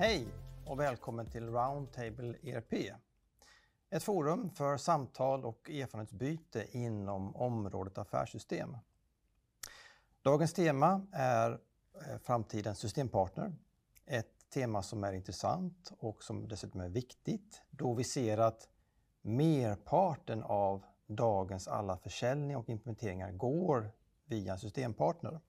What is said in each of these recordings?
Hej och välkommen till Roundtable ERP. Ett forum för samtal och erfarenhetsbyte inom området affärssystem. Dagens tema är eh, framtidens systempartner. Ett tema som är intressant och som dessutom är viktigt då vi ser att merparten av dagens alla försäljning och implementeringar går via en systempartner.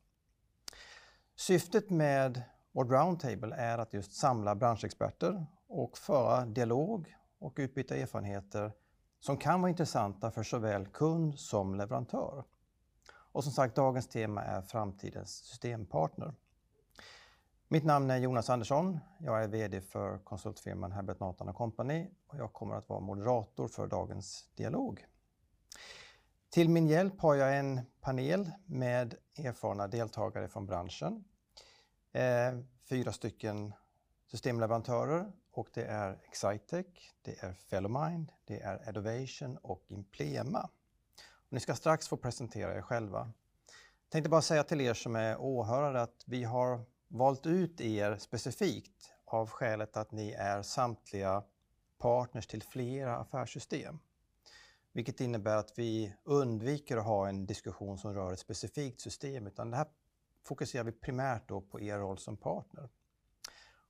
Syftet med vårt roundtable är att just samla branschexperter och föra dialog och utbyta erfarenheter som kan vara intressanta för såväl kund som leverantör. Och som sagt, dagens tema är framtidens systempartner. Mitt namn är Jonas Andersson. Jag är VD för konsultfirman Herbert Nathan Company och jag kommer att vara moderator för dagens dialog. Till min hjälp har jag en panel med erfarna deltagare från branschen. Eh, fyra stycken systemleverantörer och det är Excitec, det är Fellowmind, det är Edovation och Implema. Och ni ska strax få presentera er själva. Jag tänkte bara säga till er som är åhörare att vi har valt ut er specifikt av skälet att ni är samtliga partners till flera affärssystem. Vilket innebär att vi undviker att ha en diskussion som rör ett specifikt system utan det här fokuserar vi primärt då på er roll som partner.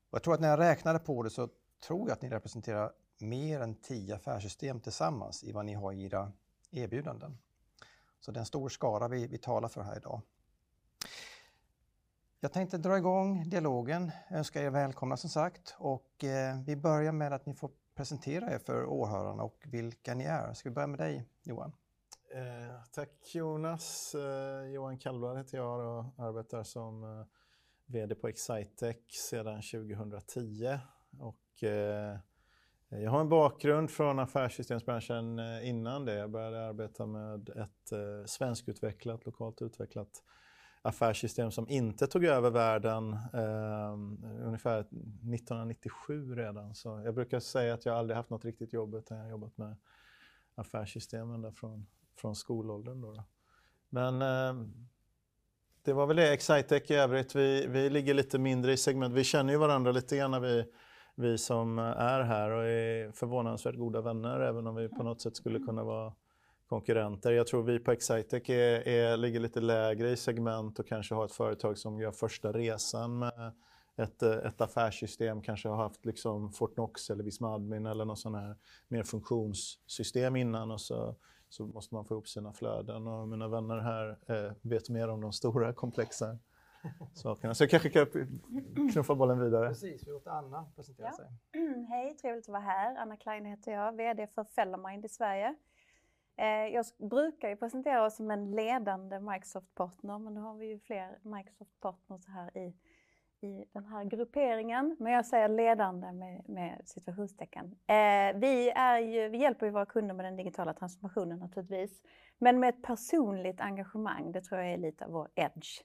Och jag tror att när jag räknade på det så tror jag att ni representerar mer än tio affärssystem tillsammans i vad ni har i era erbjudanden. Så det är en stor skara vi, vi talar för här idag. Jag tänkte dra igång dialogen, jag önskar er välkomna som sagt och eh, vi börjar med att ni får presentera er för åhörarna och vilka ni är. Ska vi börja med dig Johan? Eh, tack Jonas. Eh, Johan Kallblad heter jag och arbetar som eh, VD på Excitec sedan 2010. Och, eh, jag har en bakgrund från affärssystemsbranschen eh, innan det. Jag började arbeta med ett eh, svenskutvecklat, lokalt utvecklat affärssystem som inte tog över världen eh, ungefär 1997 redan. Så jag brukar säga att jag aldrig haft något riktigt jobb utan jag har jobbat med affärssystemen därifrån från, skolåldern. Då, då. Men eh, det var väl det. Excitec i övrigt, vi, vi ligger lite mindre i segment. Vi känner ju varandra lite grann vi, vi som är här och är förvånansvärt goda vänner även om vi på något sätt skulle kunna vara konkurrenter. Jag tror vi på Excitec är, är, ligger lite lägre i segment och kanske har ett företag som gör första resan med ett, ett affärssystem, kanske har haft liksom Fortnox eller Visma Admin eller något sånt här mer funktionssystem innan och så, så måste man få ihop sina flöden. Och mina vänner här eh, vet mer om de stora komplexa sakerna. Så jag kanske kan knuffa bollen vidare. Precis, vi låter Anna presentera ja. sig. Hej, trevligt att vara här. Anna Klein heter jag, VD för Fellamind i Sverige. Eh, jag brukar ju presentera oss som en ledande Microsoft-partner, men nu har vi ju fler Microsoft-partners här i, i den här grupperingen. Men jag säger ledande med, med situationstecken. Eh, vi, är ju, vi hjälper ju våra kunder med den digitala transformationen naturligtvis, men med ett personligt engagemang. Det tror jag är lite av vår edge.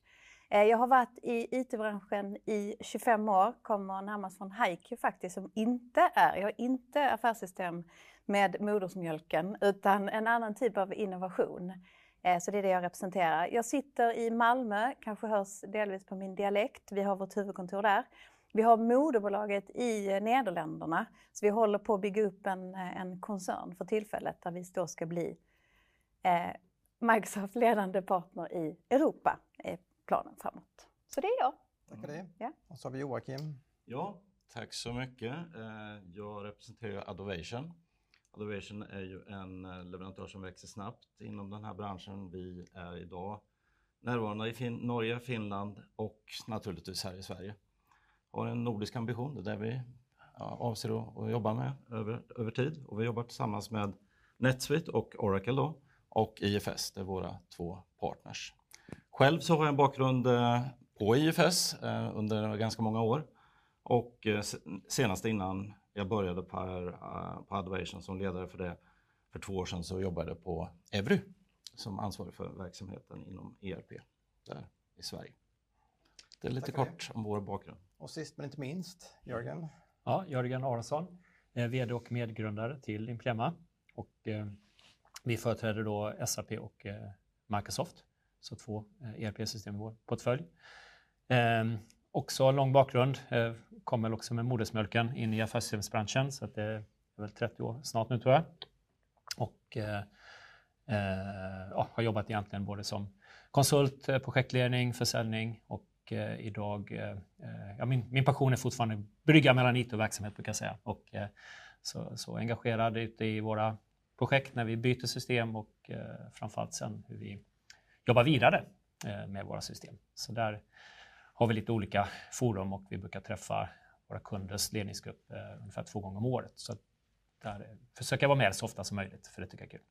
Eh, jag har varit i IT-branschen i 25 år, kommer närmast från Haiku faktiskt, som inte är, jag har inte affärssystem med modersmjölken, utan en annan typ av innovation. Eh, så det är det jag representerar. Jag sitter i Malmö, kanske hörs delvis på min dialekt. Vi har vårt huvudkontor där. Vi har moderbolaget i Nederländerna, så vi håller på att bygga upp en, en koncern för tillfället där vi då ska bli eh, Microsoft ledande partner i Europa, är planen framåt. Så det är jag. Tack för det. Ja. Och så har vi Joakim. Ja, tack så mycket. Eh, jag representerar Adovation Adovation är ju en eh, leverantör som växer snabbt inom den här branschen. Vi är idag närvarande i fin Norge, Finland och naturligtvis här i Sverige. Har en nordisk ambition, det är det vi avser att, jobba med över, över tid. Och vi jobbar tillsammans med NetSuite och Oracle då, och IFS, det är våra två partners. Själv så har jag en bakgrund eh, på IFS eh, under ganska många år och senast innan jag började på, uh, på Adovation som ledare för det. För två år sedan så jobbade jag på Evry som ansvarig för verksamheten inom ERP där i Sverige. Det är lite kort om vår bakgrund. Och sist men inte minst, Jörgen. Ja, Jörgen Aronsson, VD och medgrundare till Implema. Och, eh, vi företräder då SAP och eh, Microsoft, så två eh, ERP-system i vår portfölj. Eh, också lång bakgrund, eh, kom väl också med modersmjölken in i affärssystemsbranschen, så att det är väl 30 år snart nu tror jag. Och eh, eh, har jobbat egentligen både som konsult, eh, projektledning, försäljning och eh, idag, eh, eh, ja, min, min passion är fortfarande brygga mellan IT och verksamhet brukar jag säga. Och, eh, så, så engagerad ute i våra projekt när vi byter system och eh, framförallt sen hur vi jobbar vidare eh, med våra system. Så där har vi lite olika forum och vi brukar träffa våra kunders ledningsgrupp eh, ungefär två gånger om året. Så där försöker jag vara med så ofta som möjligt, för det tycker jag är kul.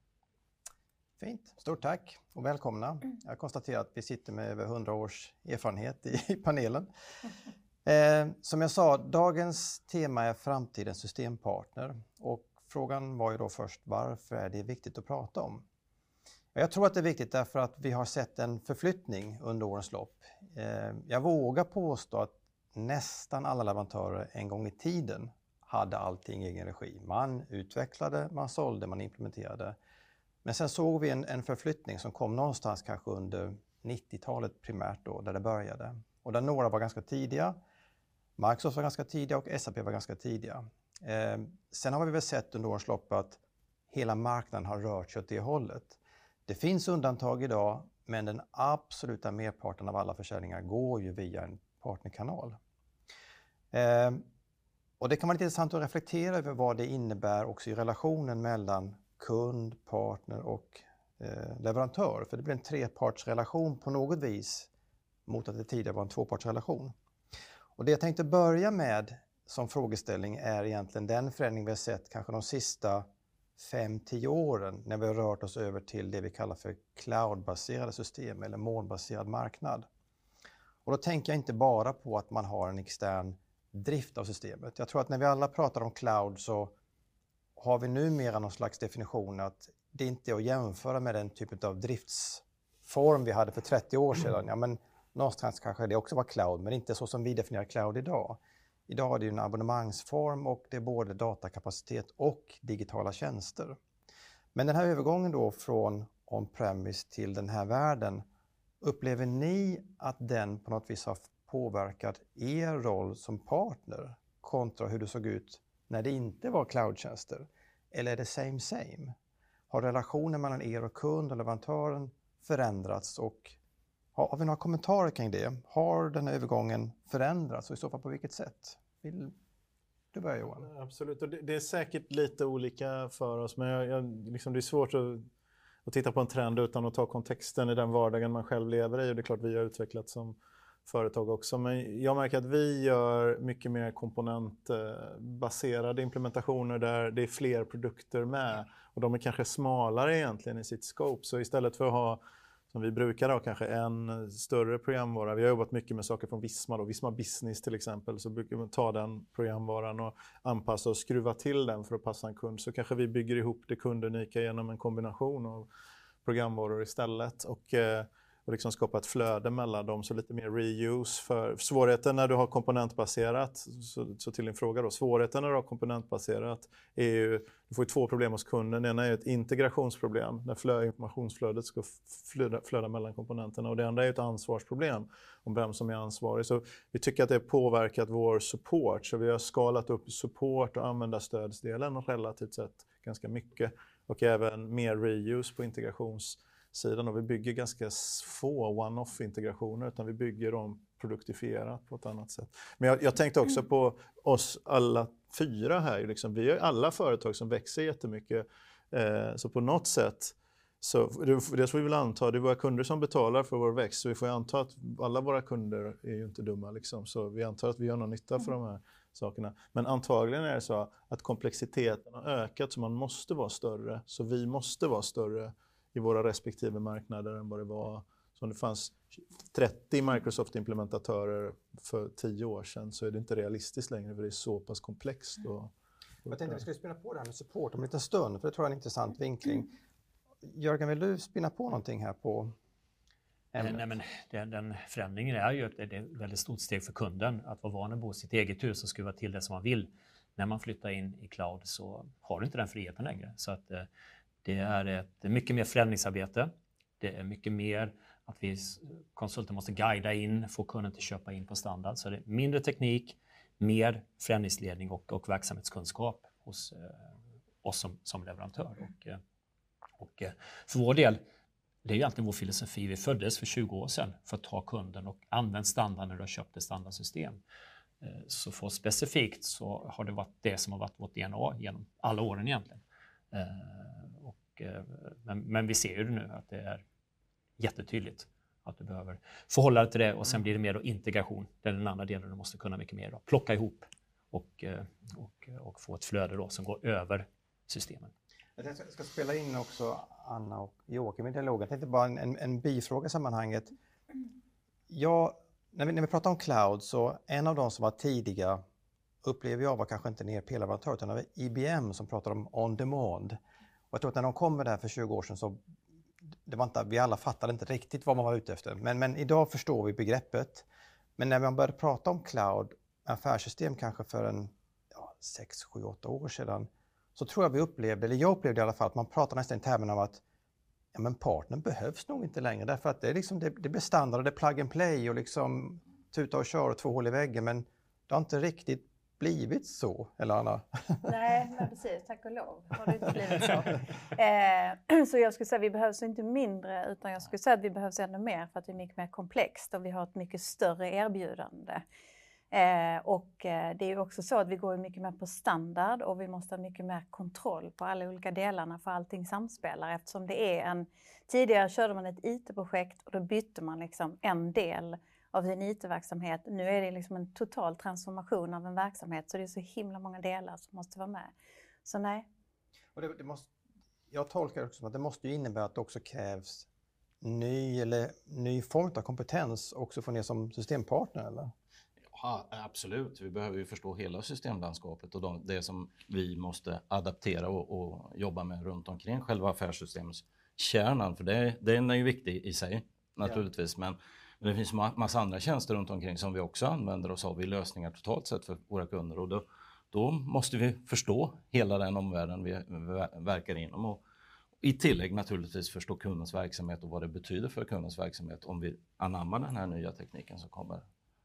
Fint. Stort tack och välkomna. Mm. Jag konstaterar att vi sitter med över 100 års erfarenhet i panelen. Eh, som jag sa, dagens tema är framtidens systempartner. Och frågan var ju då först varför är det viktigt att prata om? Jag tror att det är viktigt därför att vi har sett en förflyttning under årens lopp. Eh, jag vågar påstå att nästan alla leverantörer en gång i tiden hade allting i egen regi. Man utvecklade, man sålde, man implementerade. Men sen såg vi en, en förflyttning som kom någonstans kanske under 90-talet primärt då, där det började. Och där några var ganska tidiga. Microsoft var ganska tidiga och SAP var ganska tidiga. Eh, sen har vi väl sett under årens lopp att hela marknaden har rört sig åt det hållet. Det finns undantag idag, men den absoluta merparten av alla försäljningar går ju via en partnerkanal. Eh, och det kan vara lite intressant att reflektera över vad det innebär också i relationen mellan kund, partner och eh, leverantör. För det blir en trepartsrelation på något vis mot att det tidigare var en tvåpartsrelation. Och det jag tänkte börja med som frågeställning är egentligen den förändring vi har sett kanske de sista 5-10 åren när vi har rört oss över till det vi kallar för cloudbaserade system eller molnbaserad marknad. Och då tänker jag inte bara på att man har en extern drift av systemet. Jag tror att när vi alla pratar om cloud så har vi numera någon slags definition att det inte är att jämföra med den typen av driftsform vi hade för 30 år sedan. Ja, men någonstans kanske det också var cloud, men inte så som vi definierar cloud idag. Idag är det en abonnemangsform och det är både datakapacitet och digitala tjänster. Men den här övergången då från on-premise till den här världen, upplever ni att den på något vis har påverkat er roll som partner kontra hur det såg ut när det inte var cloudtjänster? Eller är det same same? Har relationen mellan er och kund och leverantören förändrats och har vi några kommentarer kring det? Har den här övergången förändrats och i så fall på vilket sätt? Vill du börja Johan? Absolut, och det, det är säkert lite olika för oss men jag, jag, liksom, det är svårt att, att titta på en trend utan att ta kontexten i den vardagen man själv lever i och det är klart vi har utvecklats som företag också. Men jag märker att vi gör mycket mer komponentbaserade implementationer där det är fler produkter med och de är kanske smalare egentligen i sitt scope. Så istället för att ha som vi brukar ha kanske en större programvara. Vi har jobbat mycket med saker från Visma, då, Visma Business till exempel. Så brukar man ta den programvaran och anpassa och skruva till den för att passa en kund. Så kanske vi bygger ihop det kundunika genom en kombination av programvaror istället. Och, eh, och liksom skapa ett flöde mellan dem, så lite mer reuse. För svårigheten när du har komponentbaserat, så, så till din fråga då, svårigheten när du har komponentbaserat är ju, du får ju två problem hos kunden. Det ena är ett integrationsproblem, när flö, informationsflödet ska flöda, flöda mellan komponenterna och det andra är ett ansvarsproblem om vem som är ansvarig. Så vi tycker att det har påverkat vår support, så vi har skalat upp support och användarstödsdelen relativt sett ganska mycket och även mer reuse på integrations sidan och vi bygger ganska få one-off integrationer utan vi bygger dem produktifierat på ett annat sätt. Men jag, jag tänkte också på oss alla fyra här. Liksom, vi är alla företag som växer jättemycket. Eh, så på något sätt så det, får vi väl anta, det är våra kunder som betalar för vår växt, så vi får anta att alla våra kunder är ju inte dumma. Liksom. Så vi antar att vi gör någon nytta för de här sakerna. Men antagligen är det så att komplexiteten har ökat så man måste vara större. Så vi måste vara större i våra respektive marknader än vad det var som det fanns 30 Microsoft-implementatörer för 10 år sedan så är det inte realistiskt längre för det är så pass komplext. Och, jag tänkte att vi skulle spinna på det här med support om en liten stund, för det tror jag är en intressant vinkling. Jörgen, vill du spinna på någonting här på ämnet? Nej, men den, den förändringen är ju att det är ett väldigt stort steg för kunden att vara van att bo i sitt eget hus och skruva till det som man vill. När man flyttar in i cloud så har du inte den friheten längre. Så att, eh, det är ett mycket mer förändringsarbete. Det är mycket mer att vi konsulter måste guida in, få kunden att köpa in på standard. Så det är mindre teknik, mer förändringsledning och, och verksamhetskunskap hos eh, oss som, som leverantör. Och, eh, och eh, för vår del, det är egentligen vår filosofi. Vi föddes för 20 år sedan för att ta kunden och använda standard när du har köpt ett standardsystem. Eh, så för oss specifikt så har det varit det som har varit vårt DNA genom alla åren egentligen. Och, men, men vi ser ju nu att det är jättetydligt att du behöver förhålla dig till det och sen blir det mer integration. Det är den andra delen du måste kunna mycket mer. Då. Plocka ihop och, eh, och, och få ett flöde då som går över systemen. Jag ska spela in också Anna och Joakim i dialogen. Jag tänkte bara en, en, en bifråga i sammanhanget. Jag, när, vi, när vi pratar om cloud så en av de som var tidiga upplever jag var kanske inte en ERP-leverantör utan det var IBM som pratade om on demand. Och jag tror att när de kom med det här för 20 år sedan så det var inte, vi alla fattade inte riktigt vad man var ute efter. Men, men idag förstår vi begreppet. Men när man började prata om cloud, affärssystem kanske för en ja, 6, 7, 8 år sedan, så tror jag vi upplevde, eller jag upplevde i alla fall, att man pratade nästan i termerna av att ja, men partnern behövs nog inte längre därför att det, är liksom, det, det blir standard, det är plug and play och liksom tuta och köra och två hål i väggen men det har inte riktigt blivit så, eller Anna? Nej, men precis. Tack och lov har det inte blivit så. Eh, så jag skulle säga att vi behövs inte mindre utan jag skulle säga att vi behövs ännu mer för att det är mycket mer komplext och vi har ett mycket större erbjudande. Eh, och eh, det är också så att vi går mycket mer på standard och vi måste ha mycket mer kontroll på alla olika delarna för allting samspelar eftersom det är en... Tidigare körde man ett IT-projekt och då bytte man liksom en del av sin IT-verksamhet. Nu är det liksom en total transformation av en verksamhet så det är så himla många delar som måste vara med. Så nej. Och det, det måste, jag tolkar det också som att det måste innebära att det också krävs ny, eller, ny form av kompetens också från er som systempartner eller? Ja, absolut. Vi behöver ju förstå hela systemlandskapet och de, det som vi måste adaptera och, och, jobba med runt omkring själva affärssystemskärnan. För det, den är ju viktig i sig naturligtvis. Ja. Men men det finns massa andra tjänster runt omkring som vi också använder oss av i lösningar totalt sett för våra kunder. Och då, då måste vi förstå hela den omvärlden vi verkar inom. Och I tillägg naturligtvis förstå kundens verksamhet och vad det betyder för kundens verksamhet om vi anammar den här nya tekniken som kommer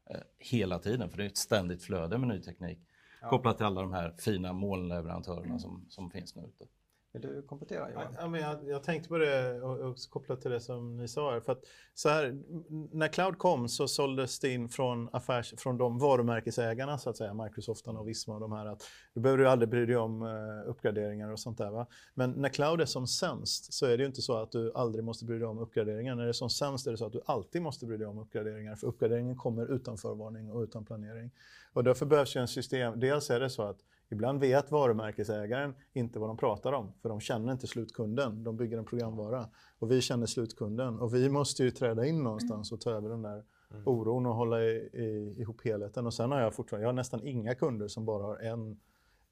eh, hela tiden. För det är ett ständigt flöde med ny teknik ja. kopplat till alla de här fina molnleverantörerna som, som finns nu ute. Vill du komplettera Johan? Ja, men jag, jag tänkte på det och, och kopplat till det som ni sa här. För att så här, när cloud kom så såldes det in från, affärs, från de varumärkesägarna, så att säga, Microsoft och Visma och de här, att du behöver ju aldrig bry dig om uh, uppgraderingar och sånt där. Va? Men när cloud är som sämst så är det ju inte så att du aldrig måste bry dig om uppgraderingar. När det är som sämst är det så att du alltid måste bry dig om uppgraderingar, för uppgraderingen kommer utan förvarning och utan planering. Och därför behövs ju en system, dels är det så att Ibland vet varumärkesägaren inte vad de pratar om, för de känner inte slutkunden. De bygger en programvara och vi känner slutkunden. Och vi måste ju träda in någonstans och ta över den där mm. oron och hålla i, i, ihop helheten. Och sen har jag fortfarande, jag har nästan inga kunder som bara har en,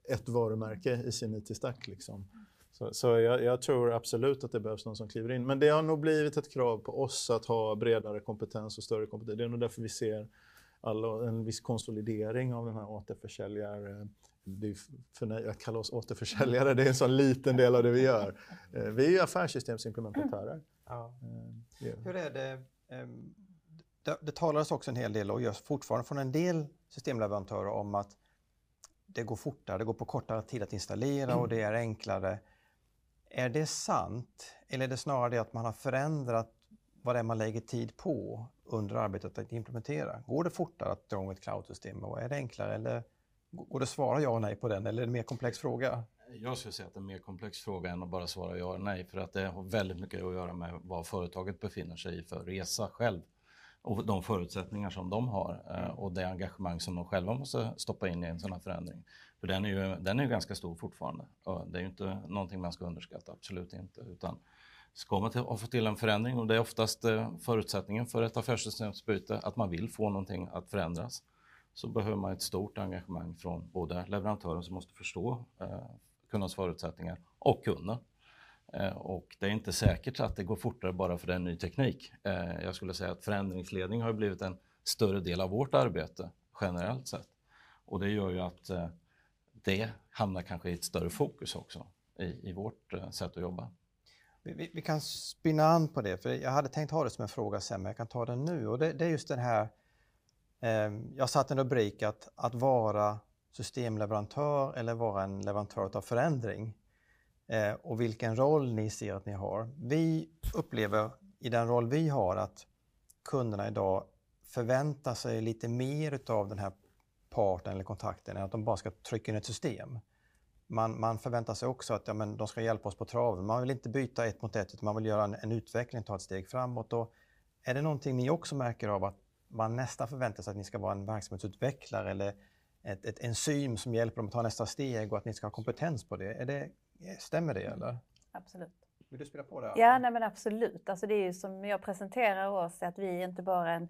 ett varumärke i sin IT-stack. Liksom. Så, så jag, jag, tror absolut att det behövs någon som kliver in. Men det har nog blivit ett krav på oss att ha bredare kompetens och större kompetens. Det är nog därför vi ser alla, en viss konsolidering av den här återförsäljare det för, att kalla oss återförsäljare, det är en sån liten del av det vi gör. Eh, vi är ju affärssystemsimplementörer. Ja. Yeah. Hur är det? Ehm, det, det talades också en hel del och görs fortfarande från en del systemleverantörer om att det går fortare, det går på kortare tid att installera och det är enklare. Är det sant? Eller är det snarare det att man har förändrat vad det är man lägger tid på under arbetet att implementera? Går det fortare att dra igång ett cloud-system och är det enklare eller Går det att svara ja och nej på den eller är det en mer komplex fråga? Jag skulle säga att det är en mer komplex fråga än att bara svara ja eller nej för att det har väldigt mycket att göra med vad företaget befinner sig i för resa själv och de förutsättningar som de har eh, och det engagemang som de själva måste stoppa in i en sån här förändring. För den är ju, den är ju ganska stor fortfarande. Och det är ju inte någonting man ska underskatta, absolut inte. Utan ska man till, få till en förändring och det är oftast eh, förutsättningen för ett affärssystemsbyte att man vill få någonting att förändras så behöver man ett stort engagemang från både leverantören som måste förstå eh, kundens förutsättningar och kunden. Eh, och det är inte säkert att det går fortare bara för det är ny teknik. Eh, jag skulle säga att förändringsledning har blivit en större del av vårt arbete generellt sett. Och det gör ju att eh, det hamnar kanske i ett större fokus också i, i vårt eh, sätt att jobba. Vi, vi, kan spinna an på det, för jag hade tänkt ha det som en fråga sen, men jag kan ta den nu. Och det, det är just den här Ehm, jag satt en rubrik att, att vara systemleverantör eller vara en leverantör av förändring eh, och vilken roll ni ser att ni har. Vi upplever i den roll vi har att kunderna idag förväntar sig lite mer av den här parten eller kontakten än att de bara ska trycka in ett system. Man, man förväntar sig också att ja, men de ska hjälpa oss på traven. Man vill inte byta ett mot ett utan man vill göra en, en utveckling, ta ett steg framåt. Och är det någonting ni också märker av att man nästan förväntar sig att ni ska vara en verksamhetsutvecklare eller ett, ett enzym som hjälper dem att ta nästa steg och att ni ska ha kompetens på det. Är det stämmer det eller? Absolut. Vill du spela på det? Ja, nej men absolut. Alltså det är ju som jag presenterar oss, att vi inte bara är en,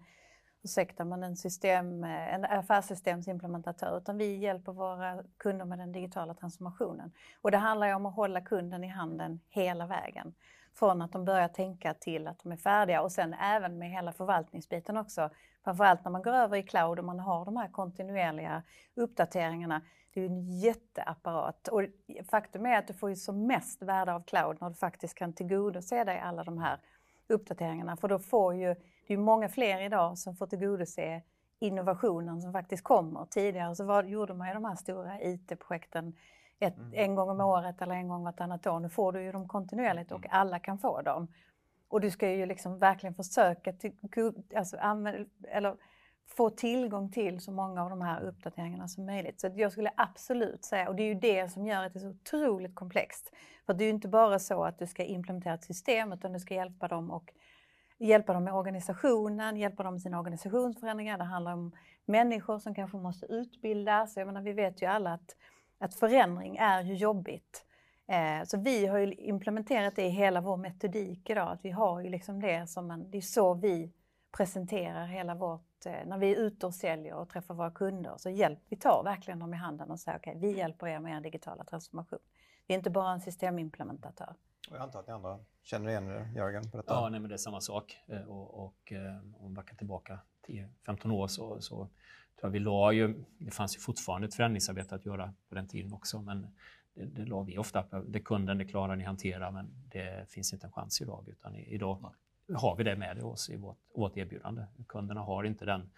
ursäkta, men en, system, en affärssystemsimplementatör, utan vi hjälper våra kunder med den digitala transformationen. Och det handlar ju om att hålla kunden i handen hela vägen. Från att de börjar tänka till att de är färdiga och sen även med hela förvaltningsbiten också. Framförallt när man går över i cloud och man har de här kontinuerliga uppdateringarna. Det är ju en jätteapparat och faktum är att du får ju som mest värde av cloud när du faktiskt kan tillgodose dig alla de här uppdateringarna. För då får ju, det är ju många fler idag som får tillgodose innovationen som faktiskt kommer. Tidigare så var, gjorde man ju de här stora IT-projekten ett, mm. en gång om året eller en gång vartannat år. Nu får du ju dem kontinuerligt och mm. alla kan få dem. Och du ska ju liksom verkligen försöka till, alltså, använda, eller få tillgång till så många av de här uppdateringarna som möjligt. Så jag skulle absolut säga, och det är ju det som gör att det är så otroligt komplext. För det är ju inte bara så att du ska implementera ett system utan du ska hjälpa dem och hjälpa dem med organisationen, hjälpa dem med sina organisationsförändringar. Det handlar om människor som kanske måste utbildas. Jag menar, vi vet ju alla att, att förändring är ju jobbigt. Eh, så vi har ju implementerat det i hela vår metodik idag. Att vi har ju liksom det som en, det är så vi presenterar hela vårt, eh, när vi är ute och säljer och träffar våra kunder, så hjälp, vi tar verkligen dem i handen och säger okej, okay, vi hjälper er med er digitala transformation. Vi är inte bara en systemimplementatör. jag antar att ni andra känner igen er, Jörgen, på detta? Ja, nej, men det är samma sak. Eh, och, och om man backar tillbaka 10-15 år så, så tror jag vi la ju, det fanns ju fortfarande ett förändringsarbete att göra på den tiden också, men det, det la vi ofta på. Det kunden, det klarar ni hantera, men det finns inte en chans idag. Utan idag har vi det med oss i vårt, vårt erbjudande. Kunderna har inte den,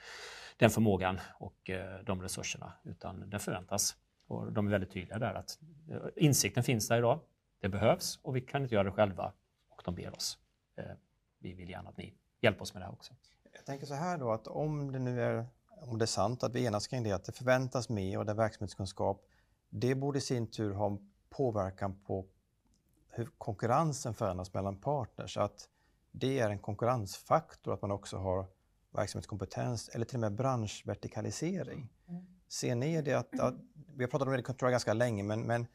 den förmågan och eh, de resurserna, utan det förväntas. Och de är väldigt tydliga där att eh, insikten finns där idag. Det behövs och vi kan inte göra det själva. Och de ber oss. Eh, vi vill gärna att ni hjälper oss med det här också. Jag tänker så här då att om det nu är, om det är sant att vi enas kring det, att det förväntas mer och det är verksamhetskunskap, det borde i sin tur ha påverkan på hur konkurrensen förändras mellan partners. Att det är en konkurrensfaktor att man också har verksamhetskompetens eller till och med branschvertikalisering. Mm. Ser ni det att, att, vi har pratat om det tror jag, ganska länge, men, men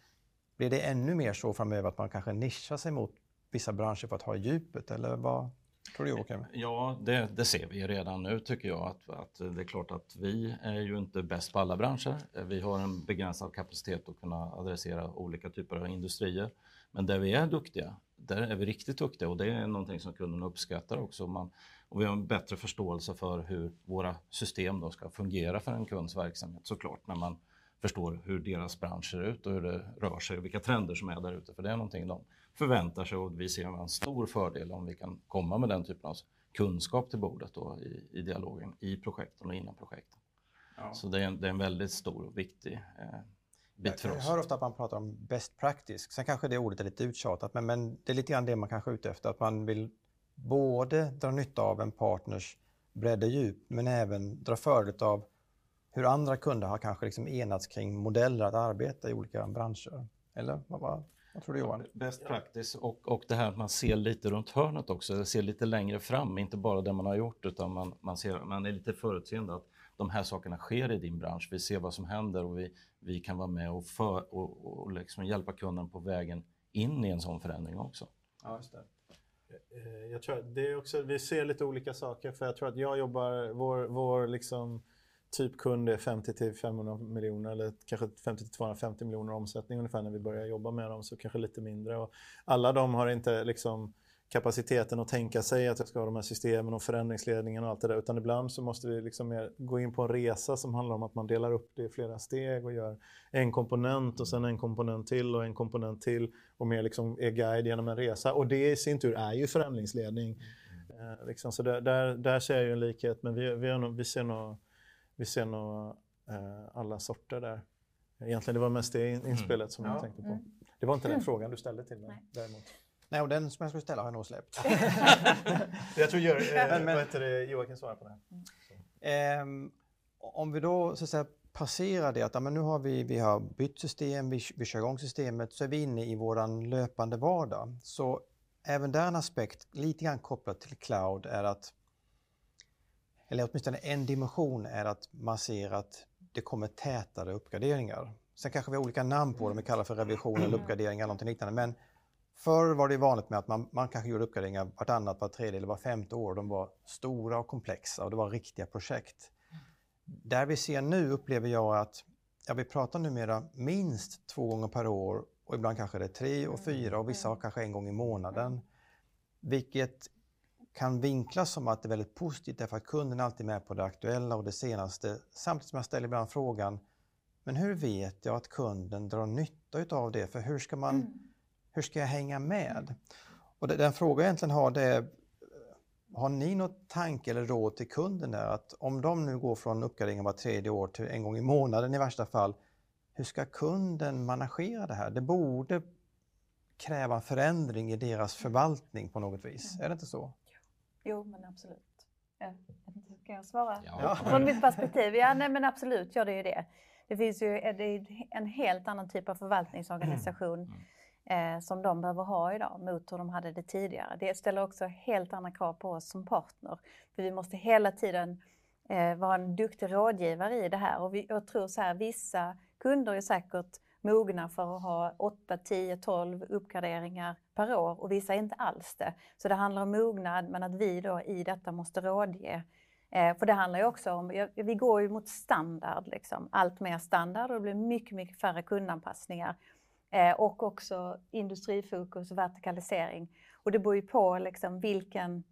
blir det ännu mer så framöver att man kanske nischar sig mot vissa branscher för att ha djupet eller vad tror du Joakim? Ja, det, det, ser vi redan nu tycker jag att, att det är klart att vi är ju inte bäst på alla branscher. Vi har en begränsad kapacitet att kunna adressera olika typer av industrier. Men där vi är duktiga, där är vi riktigt duktiga och det är någonting som kunderna uppskattar också. Man, och vi har en bättre förståelse för hur våra system då ska fungera för en kunds verksamhet såklart när man förstår hur deras bransch ser ut och hur det rör sig och vilka trender som är där ute. För det är någonting de förväntar sig och vi ser en stor fördel om vi kan komma med den typen av kunskap till bordet då i, i dialogen i projekten och innan projekten. Ja. Så det är, en, det är en väldigt stor och viktig eh, bit för oss. Jag hör ofta att man pratar om best practice. Sen kanske det ordet är lite uttjatat, men, men det är lite grann det man kanske är ute efter. Att man vill både dra nytta av en partners bredd och djup, men även dra fördel av hur andra kunder har kanske liksom enats kring modeller att arbeta i olika branscher. Eller vad, vad, vad tror du Johan? Best practice och, och det här att man ser lite runt hörnet också, ser lite längre fram, inte bara det man har gjort utan man, man, ser, man är lite förutseende att de här sakerna sker i din bransch. Vi ser vad som händer och vi, vi kan vara med och, för, och, och liksom hjälpa kunden på vägen in i en sån förändring också. Ja, just det. Eh, jag tror det är också, vi ser lite olika saker för jag tror att jag jobbar, vår, vår liksom typkund är 50 till 500 miljoner eller kanske 50 till 250 miljoner omsättning ungefär när vi börjar jobba med dem, så kanske lite mindre. Och alla de har inte liksom kapaciteten att tänka sig att jag ska ha de här systemen och förändringsledningen och allt det där. Utan ibland så måste vi liksom gå in på en resa som handlar om att man delar upp det i flera steg och gör en komponent och sen en komponent till och en komponent till och mer liksom är guide genom en resa. Och det i sin tur är ju förändringsledning. Mm. Eh, liksom, så där, där, där, ser jag ju en likhet, men vi, vi, nog, vi ser nog vi ser nog eh, alla sorter där. Egentligen det var mest det in- inspelet som jag Ja. tänkte på. Mm. Det var inte den frågan du ställde till mig Nej. däremot. Nej, och den som jag skulle ställa har jag nog släppt. jag tror gör, eh, Men- heter det, Joakim svarar på det. Ehm, om vi då så att säga, passerar det att ja, men nu har vi, vi har bytt system, vi, vi kör igång systemet, så är vi inne i våran löpande vardag. Så även där en aspekt, lite grann kopplat till cloud, är att eller åtminstone en dimension är att man ser att det kommer tätare uppgraderingar. Sen kanske vi har olika namn på dem, vi kallar för revision eller uppgraderingar eller någonting liknande. Men förr var det vanligt med att man, man kanske gjorde uppgraderingar vartannat, var tredje eller var femte år. De var stora och komplexa och det var riktiga projekt. Där vi ser nu upplever jag att ja, vi pratar numera minst två gånger per år och ibland kanske det är tre och fyra och vissa har kanske en gång i månaden. Vilket kan vinklas som att det är väldigt positivt därför att kunden är alltid med på det aktuella och det senaste. Samtidigt som jag ställer ibland frågan, men hur vet jag att kunden drar nytta utav det? För hur ska, man, hur ska jag hänga med? Och den fråga jag egentligen har det är, har ni något tanke eller råd till kunden där att om de nu går från uppgradering var tredje år till en gång i månaden i värsta fall, hur ska kunden managera det här? Det borde kräva en förändring i deras förvaltning på något vis. Är det inte så? Jo, men absolut. Ja, Ska jag svara? Ja. Från mitt perspektiv, ja nej, men absolut gör det ju det. Det finns ju det är en helt annan typ av förvaltningsorganisation eh, som de behöver ha idag mot hur de hade det tidigare. Det ställer också helt andra krav på oss som partner. För vi måste hela tiden eh, vara en duktig rådgivare i det här. Och vi, jag tror så här, vissa kunder är säkert mogna för att ha 8, 10, 12 uppgraderingar per år och vissa är inte alls det. Så det handlar om mognad men att vi då i detta måste rådge. Eh, för det handlar ju också om, ja, vi går ju mot standard, liksom. allt mer standard och det blir mycket, mycket färre kundanpassningar. Eh, och också industrifokus och vertikalisering. Och det beror ju på liksom vilken,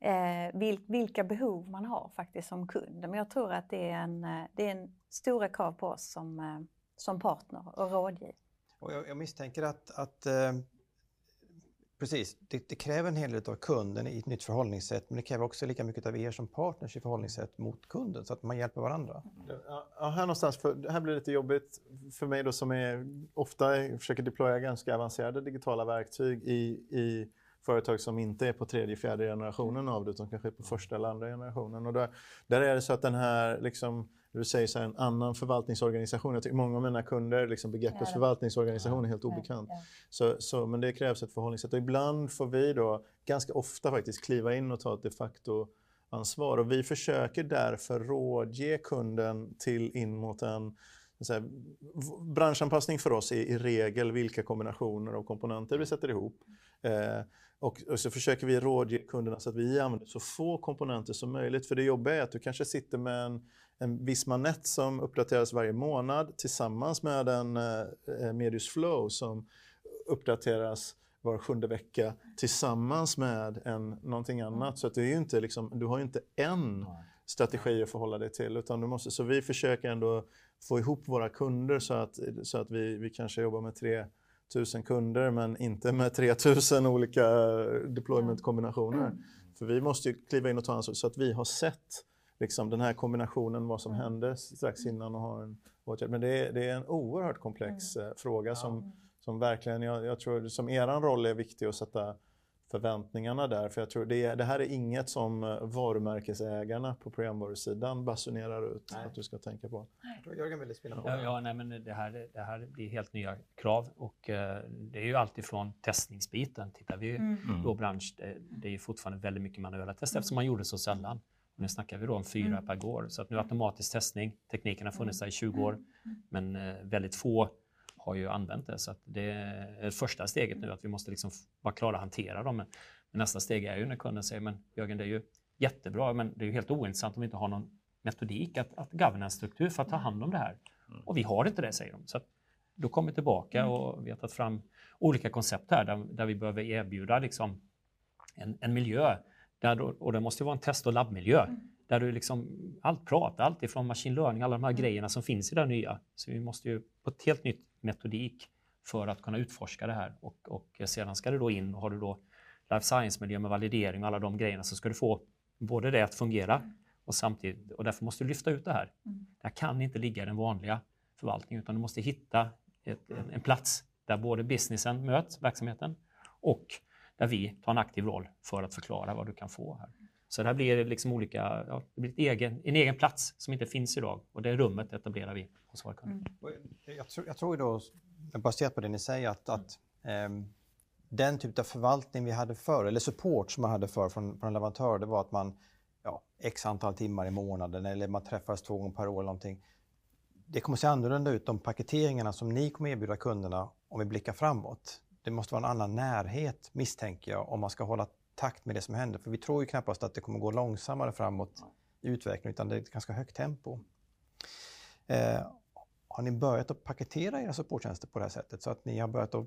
eh, vil, vilka behov man har faktiskt som kund. Men jag tror att det är en, eh, det är en stora krav på oss som, eh, som partner och rådgiv. Och jag, jag misstänker att, att eh, precis, det, det kräver en hel del av kunden i ett nytt förhållningssätt men det kräver också lika mycket av er som partners i förhållningssätt mot kunden så att man hjälper varandra. Ja, ja, här någonstans, för, det här blir lite jobbigt för mig då som är, ofta försöker deploya ganska avancerade digitala verktyg i, i företag som inte är på tredje, fjärde generationen av det utan kanske är på första eller andra generationen. Och där, där är det så att den här, liksom, du säger så här, en annan förvaltningsorganisation, jag tycker många av mina kunder, liksom Ja, det- förvaltningsorganisation är helt obekant. Ja, Så, så, men det krävs ett förhållningssätt. Och ibland får vi då, ganska ofta faktiskt, kliva in och ta ett de facto ansvar. Och vi försöker därför rådge kunden till in mot en så här, branschanpassning för oss är i regel vilka kombinationer av komponenter vi sätter ihop. Eh, och, och så försöker vi rådge kunderna så att vi använder så få komponenter som möjligt. För det jobbiga är att du kanske sitter med en, en viss manett som uppdateras varje månad tillsammans med en eh, Medius Flow som uppdateras var sjunde vecka tillsammans med en, någonting annat. Så att det är inte liksom, du har ju inte en strategi att förhålla dig till. Utan du måste, så vi försöker ändå få ihop våra kunder så att, så att vi, vi kanske jobbar med 3000 kunder men inte med 3000 olika deployment-kombinationer. För vi måste ju kliva in och ta ansvar så att vi har sett liksom, den här kombinationen, vad som hände strax innan och har en åtgärd. Men det är, det är en oerhört komplex eh, fråga som, som verkligen, jag, jag tror som eran roll är viktig att sätta förväntningarna där. För jag tror det, det här är inget som eh, varumärkesägarna på programvarusidan basunerar ut att du ska tänka på. Jörgen vill spela på. Ja, ja nej, men det, här, det här blir helt nya krav och eh, det är ju alltifrån testningsbiten. Tittar vi Mm. då bransch, det, det är ju fortfarande väldigt mycket manuella tester eftersom man gjorde så sällan. Och nu snackar vi då om fyra Mm. per år. Så att nu automatisk testning, tekniken har funnits där i 20 år, men eh, väldigt få har ju använt det. Så att det är första steget nu att vi måste liksom vara klara att hantera dem. Men, men nästa steg är ju när kunden säger, men Jörgen det är ju jättebra, men det är ju helt ointressant om vi inte har någon metodik, att, att governance-struktur för att ta hand om det här. Och vi har inte det, säger de. Så då kommer vi tillbaka och vi har tagit fram olika koncept här där, där vi behöver erbjuda liksom en, en miljö, där, och det måste ju vara en test och labbmiljö, där du liksom allt prat, allt ifrån machine learning, alla de här grejerna som finns i det nya. Så vi måste ju på ett helt nytt metodik för att kunna utforska det här. Och, och sedan ska det då in, och har du då life science-miljö med validering och alla de grejerna så ska du få både det att fungera Och, samtidigt, och därför måste du lyfta ut det här. Mm. Det här kan inte ligga i den vanliga förvaltningen utan du måste hitta ett, en, en plats där både businessen möts, verksamheten, och där vi tar en aktiv roll för att förklara vad du kan få här. Så det här blir liksom olika, ja, det blir egen, en egen plats som inte finns idag och det rummet etablerar vi hos våra kunder. Mm. Jag tror, jag tror då, baserat på det ni säger, att, att ehm, den typ av förvaltning vi hade förr, eller support som man hade förr från, från en leverantör, det var att man ja, x antal timmar i månaden eller man träffades två gånger per år eller någonting. Det kommer se annorlunda ut, de paketeringarna som ni kommer erbjuda kunderna om vi blickar framåt. Det måste vara en annan närhet, misstänker jag, om man ska hålla takt med det som händer. För vi tror ju knappast att det kommer gå långsammare framåt i utvecklingen, utan det är ett ganska högt tempo. Eh, har ni börjat att paketera era supporttjänster på det här sättet så att ni har börjat att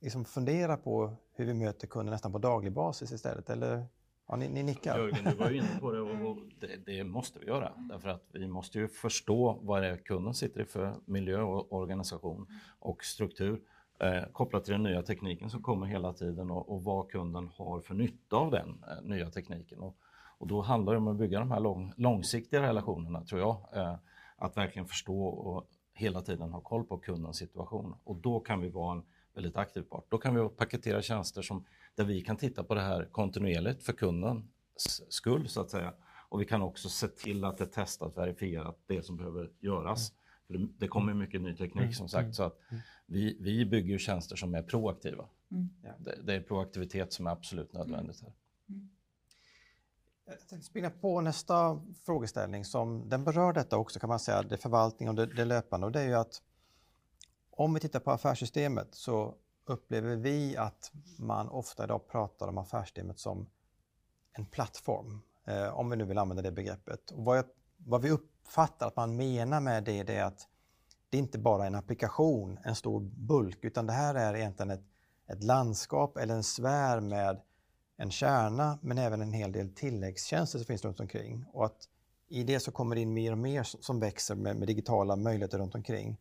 liksom fundera på hur vi möter kunder nästan på daglig basis istället? Eller ja, ni, ni nickar? Jörgen, du var ju inne på det och, det, det måste vi göra. Därför att vi måste ju förstå vad det är kunden sitter i för miljö och organisation och struktur eh, kopplat till den nya tekniken som kommer hela tiden och, och vad kunden har för nytta av den eh, nya tekniken. Och, och då handlar det om att bygga de här lång, långsiktiga relationerna, tror jag. Eh, att verkligen förstå och hela tiden ha koll på kundens situation. Och då kan vi vara en väldigt aktiv part. Då kan vi paketera tjänster som, där vi kan titta på det här kontinuerligt för kundens skull, så att säga. Och vi kan också se till att det är testat, verifierat, det som behöver göras. För det, det kommer mycket ny teknik som sagt, så att vi, vi bygger ju tjänster som är proaktiva. Mm. Det, det är proaktivitet som är absolut nödvändigt här. Jag tänkte spinna på nästa frågeställning som den berör detta också kan man säga, det förvaltning och det, det löpande och det är ju att om vi tittar på affärssystemet så upplever vi att man ofta idag pratar om affärssystemet som en plattform, eh, om vi nu vill använda det begreppet. Och vad, jag, vad vi uppfattar att man menar med det, det är att det är inte bara en applikation, en stor bulk, utan det här är egentligen ett, ett landskap eller en sfär med en kärna men även en hel del tilläggstjänster som finns runt omkring. Och att i det så kommer det in mer och mer som växer med, med digitala möjligheter runt omkring.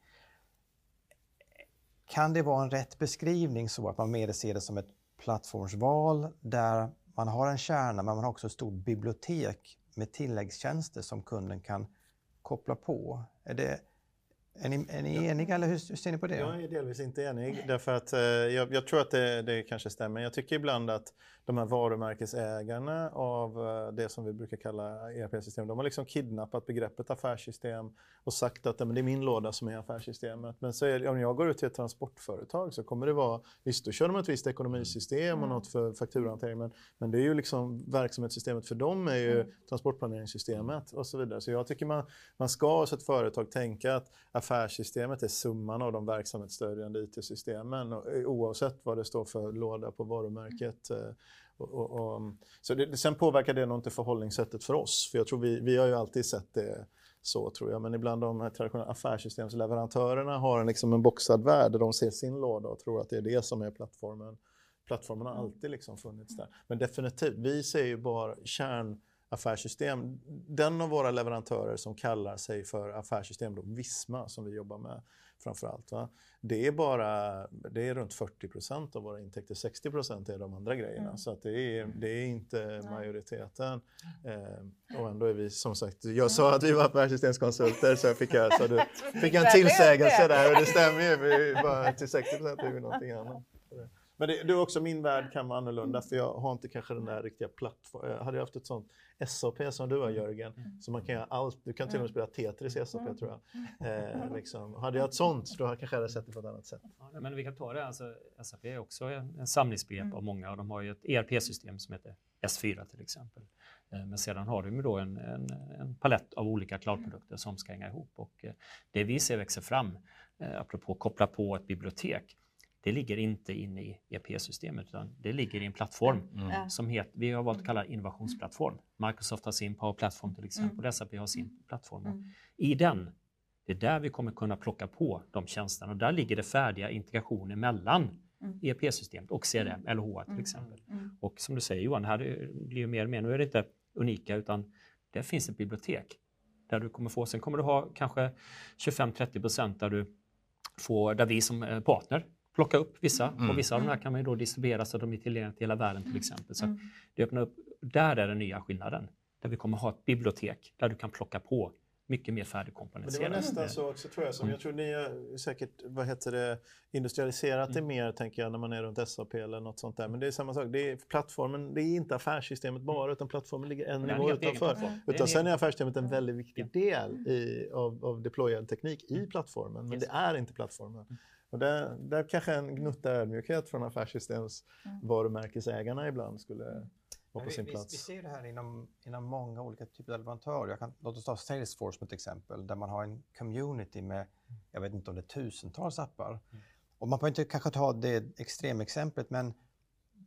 Kan det vara en rätt beskrivning så att man mer ser det som ett plattformsval där man har en kärna men man har också ett stort bibliotek med tilläggstjänster som kunden kan koppla på? Är, det, är, ni, är ni eniga eller hur, hur ser ni på det? Jag är delvis inte enig, därför att eh, jag, jag tror att det, det kanske stämmer. Jag tycker ibland att de här varumärkesägarna av eh, det som vi brukar kalla ERP-system, de har liksom kidnappat begreppet affärssystem och sagt att men det är min låda som är affärssystemet. Men så är, om jag går ut till ett transportföretag så kommer det vara, visst då kör de ett visst ekonomisystem och Mm. något för fakturahantering, men, men det är ju liksom verksamhetssystemet för dem är ju Mm. transportplaneringssystemet och så vidare. Så jag tycker man, man ska som ett företag tänka att affärssystemet är summan av de verksamhetsstödjande IT-systemen och, eh, oavsett vad det står för låda på varumärket. eh, Och, och, och, så det, sen påverkar det nog inte förhållningssättet för oss, för jag tror vi, vi har ju alltid sett det så tror jag, men ibland de traditionella affärssystemsleverantörerna har en, liksom en boxad värld där de ser sin låda och tror att det är det som är plattformen. Plattformen har alltid liksom funnits där. Men definitivt, vi ser ju bara kärnaffärssystem. Den av våra leverantörer som kallar sig för affärssystem, då, Visma, som vi jobbar med framför allt. Va? Det är bara det är runt 40 procent av våra intäkter, 60 procent är de andra grejerna. Mm. Så att det, är, det är inte majoriteten. Eh, och ändå är vi som sagt, jag sa att vi var affärssystemskonsulter så jag fick, jag, så du, fick jag en tillsägelse där och det stämmer ju. Vi är bara till 60 procent är vi någonting annat. Men det, det är också min värld kan vara annorlunda för jag har inte kanske den där riktiga plattformen. Hade jag haft ett sånt SAP som du har Jörgen, så man kan göra allt. Du kan till och med spela Tetris i SAP tror jag. Eh, liksom. Hade jag ett sånt, då kanske jag hade sett det på ett annat sätt. Ja, men vi kan ta det, alltså, SAP är också en, samlingsbegrepp av många och de har ju ett ERP-system som heter S4 till exempel. Eh, Men sedan har de ju då en, en, en palett av olika cloudprodukter som ska hänga ihop och eh, det vi ser växer fram, eh, apropå koppla på ett bibliotek, det ligger inte inne i ERP-systemet utan det ligger i en plattform Ja. som heter, vi har valt att kalla det innovationsplattform. Microsoft har sin Power Platform till exempel och SAP har sin plattform. Mm. I den, det är där vi kommer kunna plocka på de tjänsterna och där ligger det färdiga integrationer mellan Mm. ERP-systemet och CRM, LH till exempel. Mm. Och som du säger Johan, här är- blir ju mer och mer, nu är det inte unika utan det finns ett bibliotek där du kommer få, sen kommer du ha kanske 25-30 procent där du får, där vi som eh, partner plockar upp vissa Mm. och vissa av de här kan man ju då distribuera så att de är tillgängliga till hela världen till exempel. Så Mm. det öppnar upp, där är den nya skillnaden. där vi kommer ha ett bibliotek där du kan plocka på mycket mer Men det var nästan så också tror jag. Som Mm. Jag tror ni har säkert vad heter det, industrialiserat det mer tänker jag när man är runt SAP eller något sånt där. Men det är samma sak. Det är plattformen, det är inte affärssystemet bara utan plattformen ligger en nivå utanför. plattform. Det är Utan en sen är affärssystemet en väldigt viktig del i, av, av deployad teknik i plattformen. Men Yes. det är inte plattformen. Och där, där kanske en gnutta ödmjukhet från affärssystems varumärkesägarna ibland skulle vara på vi, sin plats. vi ser det här inom, inom många olika typer av leverantörer. Jag kan, låt oss ta Salesforce som ett exempel, där man har en community med, jag vet inte om det är tusentals appar. Och man behöver inte kanske ta det extremexemplet, men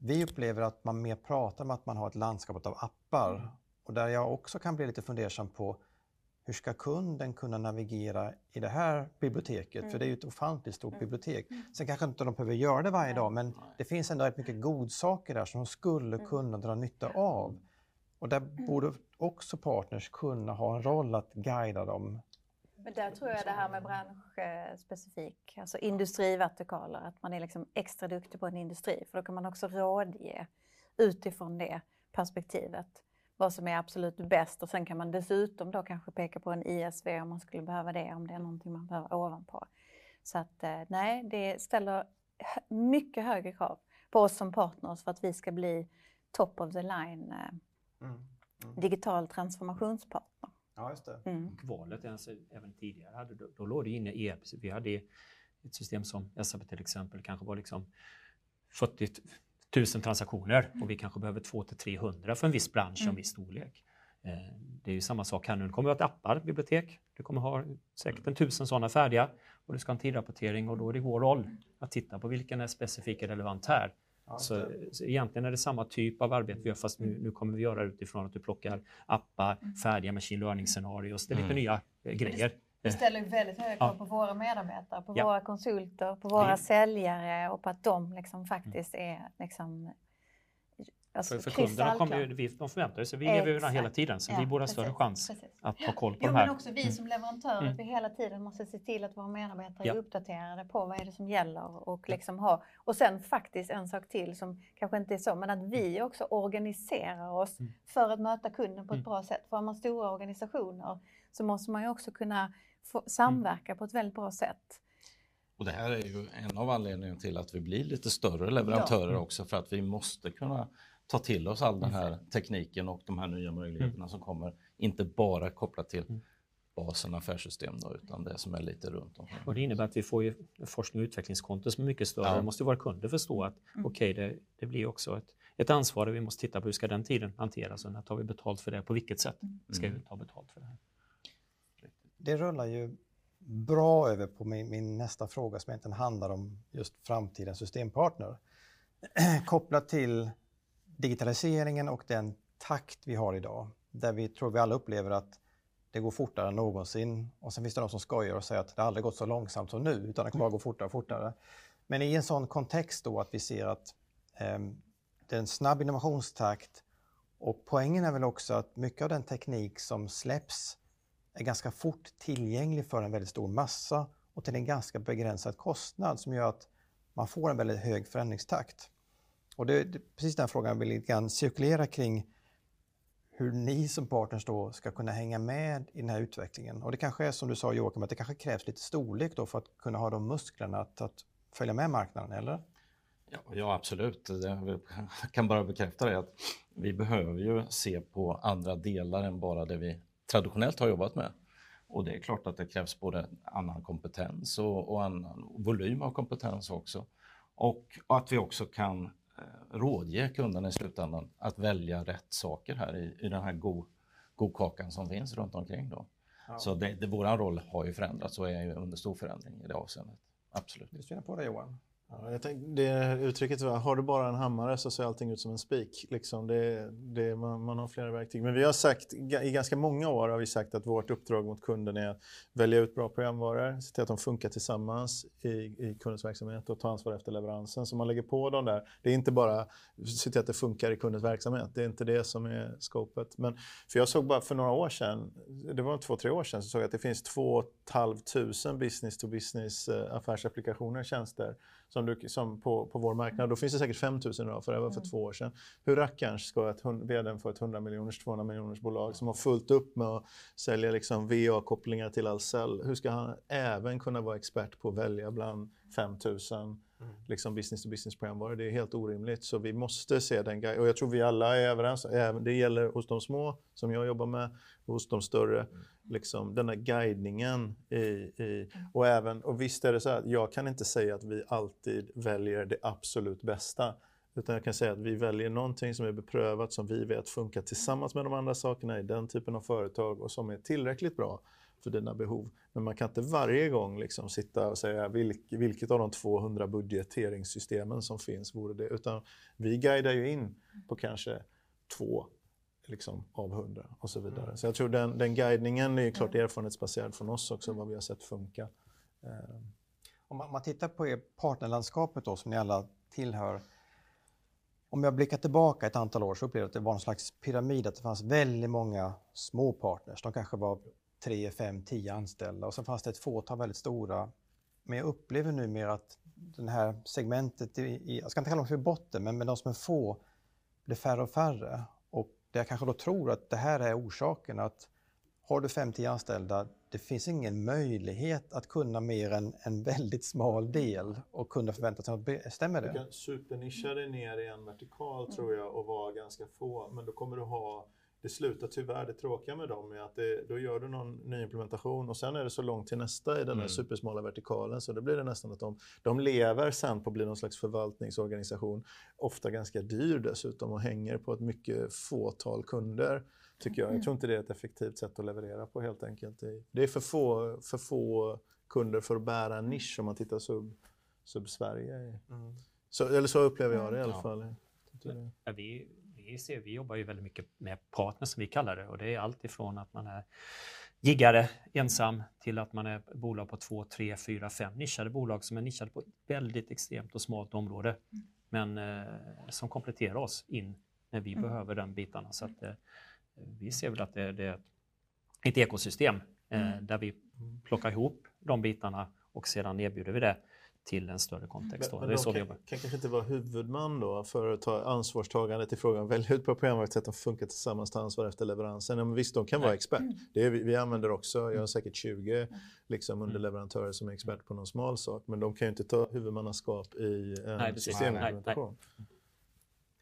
vi upplever att man mer pratar om att man har ett landskap av appar. Och där jag också kan bli lite fundersam på hur ska kunden kunna navigera i det här biblioteket? För det är ju ett ofantligt stort bibliotek. Sen kanske inte de behöver göra det varje dag, men det finns ändå rätt mycket godsaker där som de skulle kunna dra nytta av. Och där borde också partners kunna ha en roll att guida dem. Men där tror jag det här med branschspecifik, alltså industrivertikaler, att man är liksom extra duktig på en industri. För då kan man också rådge utifrån det perspektivet vad som är absolut bäst och sen kan man dessutom då kanske peka på en ISV om man skulle behöva det, om det är någonting man behöver ovanpå. Så att eh, nej, det ställer mycket högre krav på oss som partners för att vi ska bli top of the line eh, digital transformationspartner. Ja, just det. Mm. Och valet alltså, även tidigare, hade, då, då låg det inne i ERP. Vi hade ett system som SAP till exempel kanske var liksom 40 000 transaktioner och vi kanske behöver 200-300 för en viss bransch och en viss storlek. Eh, Det är ju samma sak här nu. Det kommer att ha ett appar, bibliotek. Du kommer ha säkert en tusen sådana färdiga och du ska ha en tidrapportering och då är det vår roll att titta på vilken är specifik och relevant här. Så, så egentligen är det samma typ av arbete vi gör fast nu, nu kommer vi göra utifrån att du plockar appar, färdiga machine learning-scenarios. Det är lite Mm. nya eh, grejer. Vi ställer väldigt höga krav Ja. på våra medarbetare, på Ja. våra konsulter, på våra Ja. säljare och på att de liksom faktiskt är liksom, alltså, För, för kunderna kommer ju, vi, de förväntar sig, vi lever ju Exakt. hela tiden så Ja, vi borde ha större chans precis. att ha koll på Jo, de här. men också vi som leverantörer, Mm. att vi hela tiden måste se till att våra medarbetare Ja. är uppdaterade på vad är det som gäller och liksom ha, och sen faktiskt en sak till som kanske inte är så, men att vi också organiserar oss Mm. för att möta kunden på ett Mm. bra sätt. För har man stora organisationer så måste man ju också kunna samverka på ett väldigt bra sätt. Och det här är ju en av anledningarna till att vi blir lite större leverantörer också för att vi måste kunna ta till oss all den här tekniken och de här nya möjligheterna som kommer. Inte bara kopplat till Mm. basen affärssystem då, utan det som är lite runt omkring. Och det innebär att vi får ju forskning och utvecklingskonto som är mycket större. Ja. Måste våra kunder förstå att Mm. okej, det, det blir också ett, ett ansvar där vi måste titta på hur ska den tiden hanteras och när tar vi betalt för det? På vilket sätt ska Mm. vi ta betalt för det här? Det rullar ju bra över på min, min nästa fråga som egentligen handlar om just framtidens systempartner. Kopplat till digitaliseringen och den takt vi har idag, där vi tror vi alla upplever att det går fortare än någonsin. Och sen finns det de som skojar och säger att det aldrig gått så långsamt som nu, utan det kommer bara gå fortare och fortare. Men i en sån kontext då att vi ser att eh, det är en snabb innovationstakt och poängen är väl också att mycket av den teknik som släpps är ganska fort tillgänglig för en väldigt stor massa och till en ganska begränsad kostnad som gör att man får en väldigt hög förändringstakt. Och det är precis den frågan jag vill lite grann cirkulera kring hur ni som partners då ska kunna hänga med i den här utvecklingen. Och det kanske är som du sa Joakim, att det kanske krävs lite storlek då för att kunna ha de musklerna att, att följa med marknaden, eller? Ja, ja absolut. Jag kan bara bekräfta det att vi behöver ju se på andra delar än bara det vi traditionellt har jobbat med. Och det är klart att det krävs både annan kompetens och, och annan volym av kompetens också. Och, och att vi också kan eh, rådge kunderna i slutändan att välja rätt saker här i, i den här go, godkakan som finns runt omkring. Då. Så det, det, vår roll har ju förändrats och är under stor förändring i det avseendet. Absolut. Du synar på det Johan. Ja, jag tänkte, det uttrycket var, har du bara en hammare så ser allting ut som en spik. Liksom det, det, man, man har flera verktyg. Men vi har sagt, i ganska många år har vi sagt att vårt uppdrag mot kunden är att välja ut bra programvaror, se till att de funkar tillsammans i, i kundens verksamhet och ta ansvar efter leveransen. Så man lägger på dem där. Det är inte bara se till att det funkar i kundens verksamhet. Det är inte det som är skopet. Men för jag såg bara för några år sedan, det var två, tre år sedan, så såg jag att det finns 2 500 business to business eh, affärsapplikationer, tjänster som, du, som på, på vår marknad. Då finns det säkert 5 000 idag, för det var för två år sedan. Hur rackarns ska ett, vdn för ett 100 miljoners, 200 miljoners bolag som har fullt upp med att sälja liksom VA-kopplingar till Ahlsell, hur ska han även kunna vara expert på att välja bland 5 000 liksom business to business programvaror? Det är helt orimligt. Så vi måste se den guide. Och jag tror vi alla är överens. Det gäller hos de små som jag jobbar med, och hos de större. Liksom, den här guidningen. I, i, och, även, och visst är det så att jag kan inte säga att vi alltid väljer det absolut bästa. Utan jag kan säga att vi väljer någonting som är beprövat, som vi vet funkar tillsammans med de andra sakerna i den typen av företag och som är tillräckligt bra för dina behov. Men man kan inte varje gång liksom sitta och säga vilk, vilket av de 200 budgeteringssystemen som finns vore det. Utan vi guidar ju in på kanske två liksom, av 100 och så vidare. Så jag tror den, den guidningen är ju klart erfarenhetsbaserad från oss också, vad vi har sett funka. Eh, Om man, man tittar på er partnerlandskapet då, som ni alla tillhör. Om jag blickar tillbaka ett antal år så upplevde jag att det var en slags pyramid, att det fanns väldigt många små partners. De kanske var 3, 5, 10 anställda och sen fanns det ett fåtal väldigt stora. Men jag upplever numera att det här segmentet, i, i, jag ska inte kalla dem för botten, men, men de som är få blir färre och färre. Och det jag kanske då tror att det här är orsaken att har du 5-10 anställda, det finns ingen möjlighet att kunna mer än en väldigt smal del och kunna förvänta sig något. Stämmer Du det? kan supernischa dig ner i en vertikal tror jag och vara ganska få. Men då kommer du ha, det slutar tyvärr, det tråkiga med dem är att det, då gör du någon ny implementation och sen är det så långt till nästa i den här supersmala vertikalen så då blir det nästan att de, de lever sen på att bli någon slags förvaltningsorganisation. Ofta ganska dyr dessutom och hänger på ett mycket fåtal kunder. Tycker jag. jag tror inte det är ett effektivt sätt att leverera på helt enkelt. Det- är för få, för få kunder för att bära en nisch om man tittar sub, sub-Sverige. Så, eller så upplever jag det i alla fall. Ja, vi, vi, ser, vi jobbar ju väldigt mycket med partners som vi kallar det och det är allt ifrån att man är giggare ensam till att man är bolag på två, tre, fyra, fem nischade bolag som är nischade på ett väldigt extremt och smalt område. Men eh, som kompletterar oss in när vi behöver den bitarna. Så att, eh, vi ser väl att det, det är ett- ett ekosystem eh, där vi plockar ihop de bitarna och sedan erbjuder vi det till en större kontext. då. Men, det är så kan, kan kanske inte vara huvudman då för att ta ansvarstagandet i frågan. Välja ut på programmet så att de funkar tillsammans, ta ansvar efter leveransen. Ja, men visst, de kan vara expert. Det är, vi, vi använder också, jag har säkert 20 liksom, underleverantörer som är expert på någon smal sak. Men de kan ju inte ta huvudmannaskap i en Nej, precis.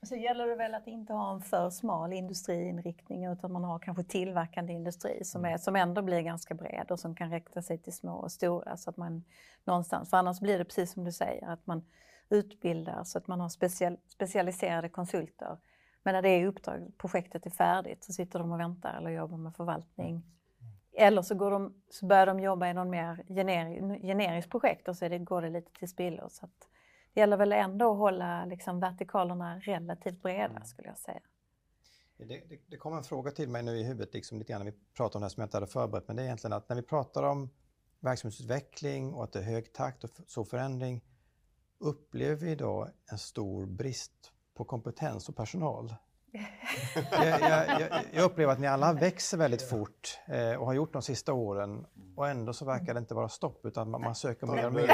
Så gäller det väl att inte ha en för smal industriinriktning utan man har kanske tillverkande industri som, är, som ändå blir ganska bred och som kan räkta sig till små och stora så att man någonstans, för annars blir det precis som du säger att man utbildar så att man har special, specialiserade konsulter. Men när det är uppdrag, projektet är färdigt så sitter de och väntar eller jobbar med förvaltning. Eller så, går de, så börjar de jobba i någon mer generi, generiskt projekt och så det, går det lite till spillo. Så att det gäller väl ändå att hålla liksom, vertikalerna relativt breda skulle jag säga. Det, det, det kom en fråga till mig nu i huvudet, liksom lite grann när vi pratar om det här som jag inte hade förberett, men det är egentligen att när vi pratar om verksamhetsutveckling och att det är hög takt och så förändring, upplever vi idag en stor brist på kompetens och personal? Jag, jag, jag, upplever att ni alla växer väldigt fort eh, och har gjort de sista åren och ändå så verkar det inte vara stopp utan man, man söker mer och mer.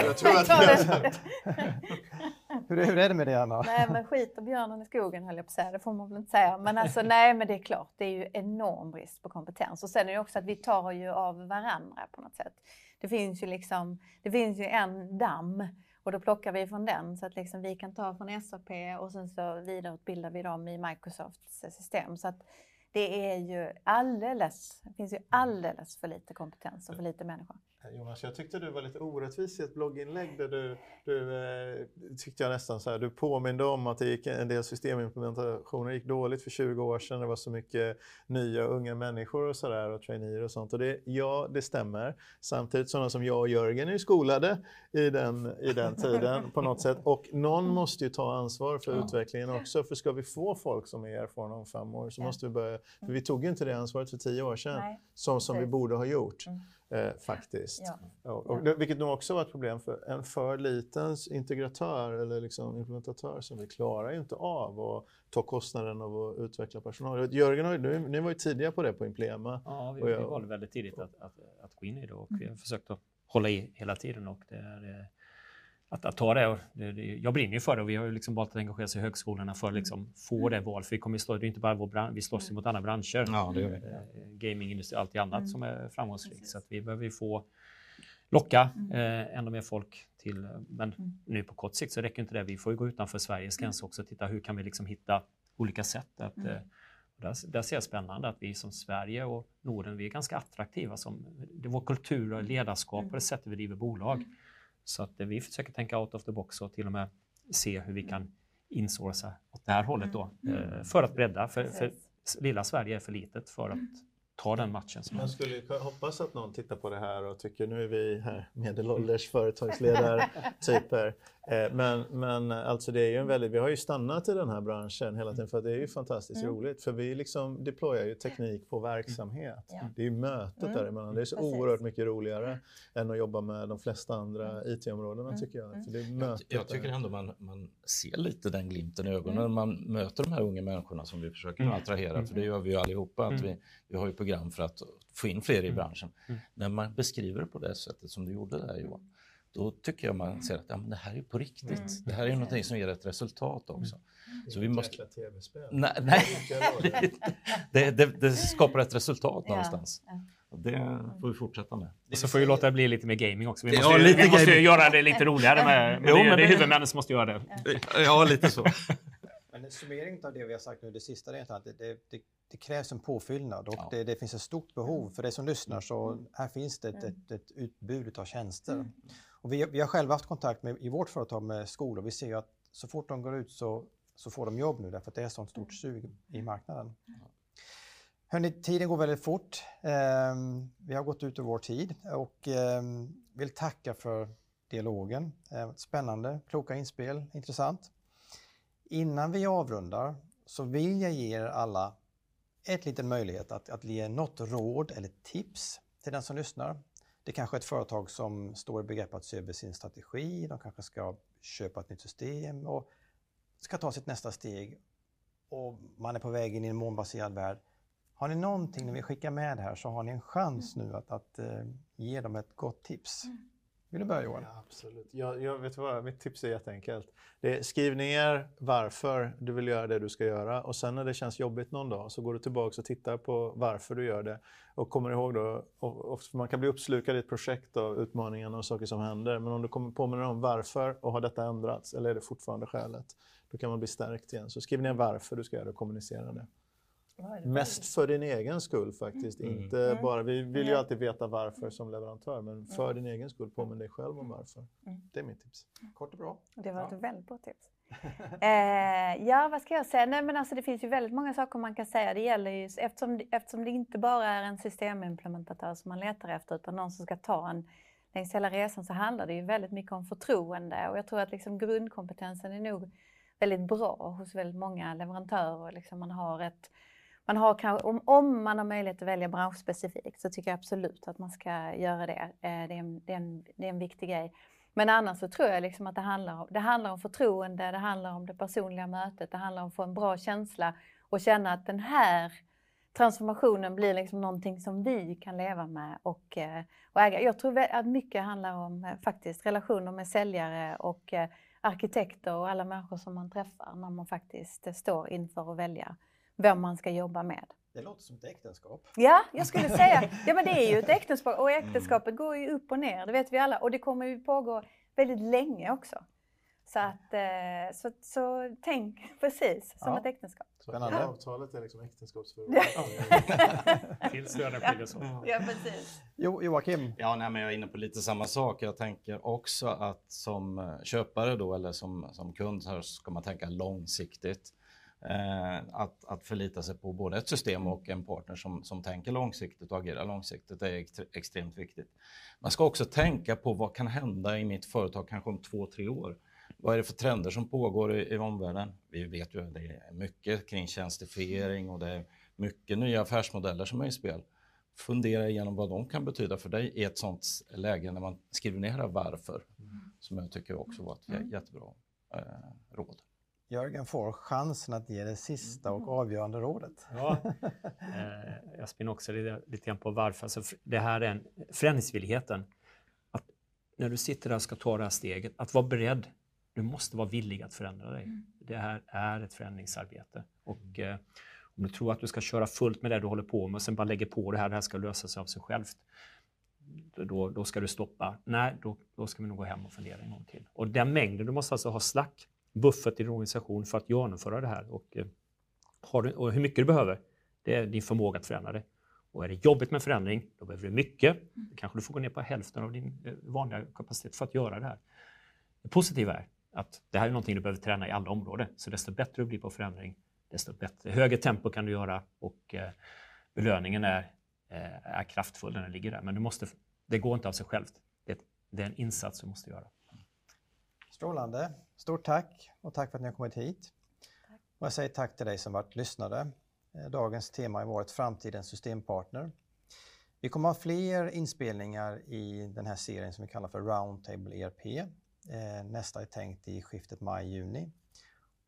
Hur, är- hur är det med det Anna? nej, men skit och björnen i skogen höll jag på att säga, det får man väl inte säga. Men alltså nej, men det är klart, det är ju enorm brist på kompetens. Och sen är det också att vi tar ju av varandra på något sätt. Det finns ju liksom, det finns ju en damm och då plockar vi från den så att liksom vi kan ta från SAP och sen så vidareutbildar vi dem i Microsofts system. Så att det är ju alldeles, det finns ju alldeles för lite kompetens och för lite människor. Jonas, jag tyckte du var lite orättvis i ett blogginlägg där du, du eh, tyckte jag nästan så här, du påminde om att det gick en del systemimplementationer gick dåligt för 20 år sedan. Det var så mycket nya unga människor och sådär och traineer och sånt. Och det, ja, det stämmer. Samtidigt sådana som jag och Jörgen är ju skolade i den, i den tiden på något sätt. Och någon måste ju ta ansvar för utvecklingen också. För ska vi få folk som är erfarna om fem år så Ja. måste vi börja. För vi tog ju inte det ansvaret för tio år sedan Nej, som, som vi borde ha gjort. Mm. Eh, faktiskt. Ja. Ja, och det, vilket nog också var ett problem för en för liten integratör eller liksom implementatör som vi klarar ju inte av att ta kostnaden av att utveckla personal. Jörgen, har ni var ju tidiga på det på Implema. Ja, vi, jag- vi valde väldigt tidigt att, att, att gå in i det och vi har försökt att hålla i hela tiden och det är, eh, att, att ta det, det, det. Jag brinner ju för det och vi har ju liksom valt att engagera oss i högskolorna för att liksom få det val. För vi kommer stå, det är inte bara vår bransch, vi slåss ju mot andra branscher. Ja, det gör vi. Eh, Gamingindustri och allt annat mm. som är framgångsrikt. Så att vi behöver ju få locka mm. eh, ännu mer folk till, men mm. nu på kort sikt så räcker inte det. Vi får ju gå utanför Sveriges mm. gränser också och titta hur kan vi liksom hitta olika sätt att mm. eh, där, där ser jag spännande att vi som Sverige och Norden, vi är ganska attraktiva. Som, det är vår kultur och ledarskap mm. och det sättet vi driver bolag. Mm. Så att vi försöker tänka out of the box och till och med se hur vi kan insourca åt det här hållet då. Mm. Eh, för att bredda, för, för lilla Sverige är för litet för att ta den matchen. Som Man skulle hoppas att någon tittar på det här och tycker nu är vi här medelålders företagsledartyper. Eh, men, men alltså det är ju en väldigt, vi har ju stannat i den här branschen hela tiden för det är ju fantastiskt mm. roligt för vi liksom deployar ju teknik på verksamhet. Mm. Det är ju mötet mm. däremellan. Det är så Precis. oerhört mycket roligare än att jobba med de flesta andra mm. IT-områdena mm. tycker jag. För det är mötet jag, jag tycker ändå man, man ser lite den glimten i ögonen när man möter de här unga människorna som vi försöker attrahera, för det gör vi ju allihopa. Att vi, vi har ju program för att få in fler i branschen. När man beskriver det på det sättet som du gjorde där Johan, då tycker jag man ser att ja, men det här är på riktigt. Mm. Det här är ju någonting som ger ett resultat också. Mm. Så vi måste... tv-spel. Nej, nej. det, det, det, skapar ett resultat någonstans. Ja. Och det får vi fortsätta med. Och så får vi låta det bli lite mer gaming också. Vi måste, ja, lite vi måste göra det lite roligare med, med jo, det, men det är huvudmännen som måste göra det. Ja, lite så. Men summeringen av det vi har sagt nu, det sista, är att det, det, det krävs en påfyllnad och ja. det, det, finns ett stort behov. För det som lyssnar så här finns det ett, ett, ett utbud av tjänster. Mm. Och vi, vi har själva haft kontakt med, i vårt företag med skolor. Vi ser ju att så fort de går ut så, så får de jobb nu därför att det är sånt stort mm. sug i marknaden. Hörrni, tiden går väldigt fort. Eh, vi har gått ut ur vår tid och eh, vill tacka för dialogen. Eh, spännande, kloka inspel, intressant. Innan vi avrundar så vill jag ge er alla ett liten möjlighet att, att ge något råd eller tips till den som lyssnar. Det är kanske är ett företag som står i begrepp att se över sin strategi, de kanske ska köpa ett nytt system och ska ta sitt nästa steg och man är på väg in i en molnbaserad värld. Har ni någonting ni vill skicka med här så har ni en chans nu att, att uh, ge dem ett gott tips. Mm. Vill du börja Johan? Ja, absolut. Jag, jag vet vad, mitt tips är jätteenkelt. Det är, skriv ner varför du vill göra det du ska göra och sen när det känns jobbigt någon dag så går du tillbaka och tittar på varför du gör det. Och kommer ihåg då, och, och man kan bli uppslukad i ett projekt av utmaningarna och saker som händer. Men om du kommer påminna om varför och har detta ändrats eller är det fortfarande skälet? Då kan man bli stärkt igen. Så skriv ner varför du ska göra det och kommunicera det. Mest för din egen skull faktiskt. Mm. Inte mm. bara, vi vill ju alltid veta varför som leverantör, men för din egen skull, påminn dig själv om varför. Mm. Det är mitt tips. Kort och bra. Det var ja. ett väldigt bra tips. eh, ja, vad ska jag säga? Nej, men alltså, det finns ju väldigt många saker man kan säga. Det gäller ju, eftersom, eftersom det inte bara är en systemimplementatör som man letar efter, utan någon som ska ta en längs hela resan, så handlar det ju väldigt mycket om förtroende. Och jag tror att liksom grundkompetensen är nog väldigt bra hos väldigt många leverantörer. Liksom man har ett man har, om, om man har möjlighet att välja branschspecifikt så tycker jag absolut att man ska göra det. Eh, det är en, det är en, det är en viktig grej. Men annars så tror jag liksom att det handlar, om, det handlar om förtroende, det handlar om det personliga mötet, det handlar om att få en bra känsla och känna att den här transformationen blir liksom någonting som vi kan leva med och, eh, och äga. Jag tror att mycket handlar om eh, faktiskt relationer med säljare och arkitekter och alla människor som man träffar när man faktiskt står inför att välja vem man ska jobba med. Det låter som ett äktenskap. Ja, jag skulle säga, ja men det är ju ett äktenskap och äktenskapet mm. går ju upp och ner, det vet vi alla och det kommer ju pågå väldigt länge också. Så, att, eh, så, så tänk precis som ja. ett äktenskap. Spännande. Ja. Avtalet är liksom äktenskapsförhållande. Tills döden skiljer sig Ja, precis. Jo, Joakim? Ja, nej, men jag är inne på lite samma sak. Jag tänker också att som eh, köpare då, eller som, som kund så ska man tänka långsiktigt. Eh, att, att förlita sig på både ett system och en partner som, som tänker långsiktigt och agerar långsiktigt är extremt viktigt. Man ska också tänka på vad kan hända i mitt företag kanske om två, tre år. Vad är det för trender som pågår i, i omvärlden? Vi vet ju att det är mycket kring tjänstifiering och det är mycket nya affärsmodeller som är i spel. Fundera igenom vad de kan betyda för dig i ett sånt läge när man skriver ner varför, mm. som jag tycker också var ett mm. jättebra eh, råd. Jörgen får chansen att ge det sista och mm. avgörande rådet. Ja, eh, jag spinner också lite, lite grann på varför. Alltså, det här är en, förändringsvilligheten. Att när du sitter där och ska ta det här steget, att vara beredd. Du måste vara villig att förändra dig. Mm. Det här är ett förändringsarbete. Och, eh, om du tror att du ska köra fullt med det du håller på med och sen bara lägger på det här, det här ska lösa sig av sig självt. Då, då ska du stoppa. Nej, då, då ska vi nog gå hem och fundera en gång till. Och den mängden, du måste alltså ha slack, buffert i din organisation för att genomföra det här. Och, eh, har du, och hur mycket du behöver, det är din förmåga att förändra det. Och är det jobbigt med förändring, då behöver du mycket. Då kanske du får gå ner på hälften av din eh, vanliga kapacitet för att göra det här. Det positiva är att det här är någonting du behöver träna i alla områden. Så desto bättre du blir på förändring, desto bättre, högre tempo kan du göra och eh, belöningen är, eh, är kraftfull när den ligger där. Men du måste, det går inte av sig självt. Det, det är en insats du måste göra. Strålande. Stort tack och tack för att ni har kommit hit. Tack. Och jag säger tack till dig som varit lyssnare. Eh, dagens tema har varit Framtidens systempartner. Vi kommer ha fler inspelningar i den här serien som vi kallar för Roundtable ERP. Eh, nästa är tänkt i skiftet maj-juni.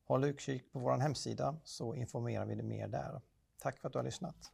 Håll utkik på vår hemsida så informerar vi dig mer där. Tack för att du har lyssnat.